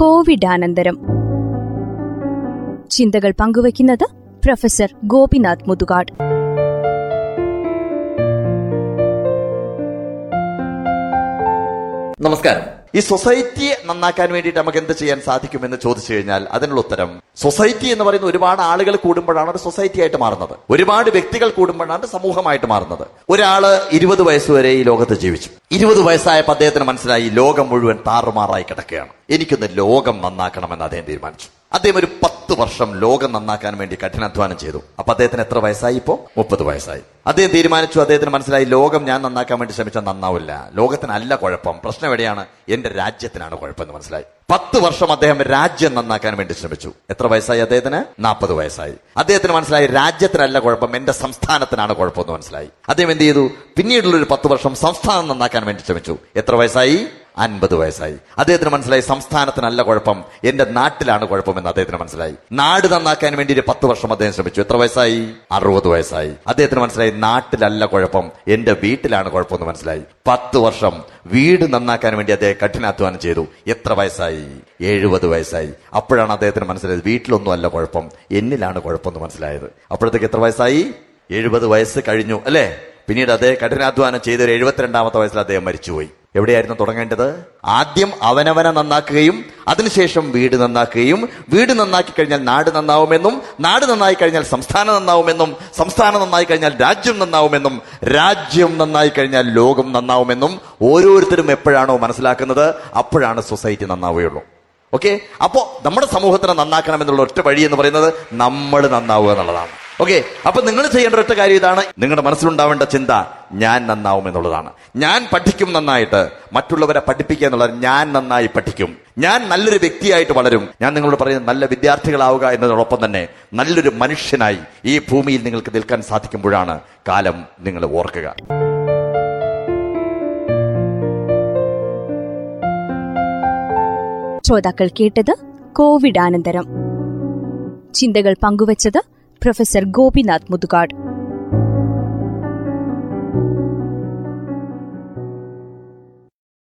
കോവിഡാനന്തരം. ചിന്തകൾ പങ്കുവയ്ക്കുന്നത് പ്രൊഫസർ ഗോപിനാഥ് മുതുകാട്. നമസ്കാരം. ഈ സൊസൈറ്റിയെ നന്നാക്കാൻ വേണ്ടിയിട്ട് നമുക്ക് എന്ത് ചെയ്യാൻ സാധിക്കുമെന്ന് ചോദിച്ചു കഴിഞ്ഞാൽ അതിനുള്ള ഉത്തരം. സൊസൈറ്റി എന്ന് പറയുന്ന ഒരുപാട് ആളുകൾ കൂടുമ്പോഴാണ് ഒരു സൊസൈറ്റി ആയിട്ട് മാറുന്നത്. ഒരുപാട് വ്യക്തികൾ കൂടുമ്പോഴാണ് സമൂഹമായിട്ട് മാറുന്നത്. ഒരാൾ ഇരുപത് വയസ്സ് വരെ ഈ ലോകത്ത് ജീവിച്ചു. ഇരുപത് വയസ്സായപ്പോൾ അദ്ദേഹത്തിന് മനസ്സിലായി ലോകം മുഴുവൻ താറുമാറായി കിടക്കുകയാണ്. എനിക്കൊന്ന് ലോകം നന്നാക്കണമെന്ന് അദ്ദേഹം തീരുമാനിച്ചു. അദ്ദേഹം ഒരു പത്ത് വർഷം ലോകം നന്നാക്കാൻ വേണ്ടി കഠിനാധ്വാനം ചെയ്തു. അപ്പൊ അദ്ദേഹത്തിന് എത്ര വയസ്സായി ഇപ്പോ? മുപ്പത് വയസ്സായി. അദ്ദേഹം തീരുമാനിച്ചു അദ്ദേഹത്തിന് മനസ്സിലായി ലോകം ഞാൻ നന്നാക്കാൻ വേണ്ടി ശ്രമിച്ചാൽ നന്നാവില്ല. ലോകത്തിനല്ല കുഴപ്പം. പ്രശ്നം എവിടെയാണ്? എന്റെ രാജ്യത്തിനാണ് കുഴപ്പം എന്ന് മനസ്സിലായി. പത്ത് വർഷം അദ്ദേഹം രാജ്യം നന്നാക്കാൻ വേണ്ടി ശ്രമിച്ചു. എത്ര വയസ്സായി അദ്ദേഹത്തിന്? നാൽപ്പത് വയസ്സായി. അദ്ദേഹത്തിന് മനസ്സിലായി രാജ്യത്തിനല്ല കുഴപ്പം എന്റെ സംസ്ഥാനത്തിനാണ് കുഴപ്പമെന്ന് മനസ്സിലായി. അദ്ദേഹം എന്ത് ചെയ്തു? പിന്നീടുള്ള ഒരു പത്ത് വർഷം സംസ്ഥാനം നന്നാക്കാൻ വേണ്ടി ശ്രമിച്ചു. എത്ര വയസ്സായി? അൻപത് വയസ്സായി. അദ്ദേഹത്തിന് മനസ്സിലായി സംസ്ഥാനത്തിനല്ല കുഴപ്പം എന്റെ നാട്ടിലാണ് കുഴപ്പമെന്ന് അദ്ദേഹത്തിന് മനസ്സിലായി. നാട് നന്നാക്കാൻ വേണ്ടി ഒരു പത്ത് വർഷം അദ്ദേഹം ശ്രമിച്ചു. എത്ര വയസ്സായി? അറുപത് വയസ്സായി. അദ്ദേഹത്തിന് മനസ്സിലായി നാട്ടിലല്ല കുഴപ്പം എന്റെ വീട്ടിലാണ് കുഴപ്പമെന്ന് മനസ്സിലായി. പത്ത് വർഷം വീട് നന്നാക്കാൻ വേണ്ടി അദ്ദേഹം കഠിനാധ്വാനം ചെയ്തു. എത്ര വയസ്സായി? എഴുപത് വയസ്സായി. അപ്പോഴാണ് അദ്ദേഹത്തിന് മനസ്സിലായത് വീട്ടിലൊന്നും അല്ല കുഴപ്പം. എന്നിലാണ് കുഴപ്പമെന്ന് മനസ്സിലായത്. അപ്പോഴത്തേക്ക് എത്ര വയസ്സായി? എഴുപത് വയസ്സ് കഴിഞ്ഞു അല്ലേ? പിന്നീട് അദ്ദേഹം കഠിനാധ്വാനം ചെയ്ത ഒരു എഴുപത്തിരണ്ടാമത്തെ വയസ്സിൽ അദ്ദേഹം മരിച്ചുപോയി. എവിടെയായിരുന്നു തുടങ്ങേണ്ടത്? ആദ്യം അവനവനെ നന്നാക്കുകയും അതിനുശേഷം വീട് നന്നാക്കുകയും വീട് നന്നാക്കി കഴിഞ്ഞാൽ നാട് നന്നാവുമെന്നും നാട് നന്നായി കഴിഞ്ഞാൽ സംസ്ഥാനം നന്നാവുമെന്നും സംസ്ഥാനം നന്നായി കഴിഞ്ഞാൽ രാജ്യം നന്നാവുമെന്നും രാജ്യം നന്നായി കഴിഞ്ഞാൽ ലോകം നന്നാവുമെന്നും ഓരോരുത്തരും എപ്പോഴാണോ മനസ്സിലാക്കുന്നത് അപ്പോഴാണ് സൊസൈറ്റി നന്നാവുകയുള്ളൂ. ഓക്കെ? അപ്പോ നമ്മുടെ സമൂഹത്തിനെ നന്നാക്കണം എന്നുള്ള ഒറ്റ വഴി എന്ന് പറയുന്നത് നമ്മൾ നന്നാവുക എന്നുള്ളതാണ്. ഓക്കെ അപ്പൊ നിങ്ങൾ ചെയ്യേണ്ട ഒറ്റ കാര്യം ഇതാണ്. നിങ്ങളുടെ മനസ്സിലുണ്ടാവേണ്ട ചിന്ത ഞാൻ നന്നാവും എന്നുള്ളതാണ്. ഞാൻ പഠിക്കും നന്നായിട്ട് മറ്റുള്ളവരെ പഠിപ്പിക്കുക എന്നുള്ളത് ഞാൻ നന്നായി പഠിക്കും. ഞാൻ നല്ലൊരു വ്യക്തിയായിട്ട് വളരും. ഞാൻ നിങ്ങളോട് പറയുന്നത് നല്ല വിദ്യാർത്ഥികളാവുക എന്നതോടൊപ്പം തന്നെ നല്ലൊരു മനുഷ്യനായി ഈ ഭൂമിയിൽ നിങ്ങൾക്ക് നിൽക്കാൻ സാധിക്കുമ്പോഴാണ് കാലം നിങ്ങൾ ഓർക്കുക. ശ്രോതാക്കൾ കേട്ടത് കോവിഡാനന്തരം. ചിന്തകൾ പങ്കുവച്ചത് പ്രൊഫസർ ഗോപിനാഥ് മുതുകാട്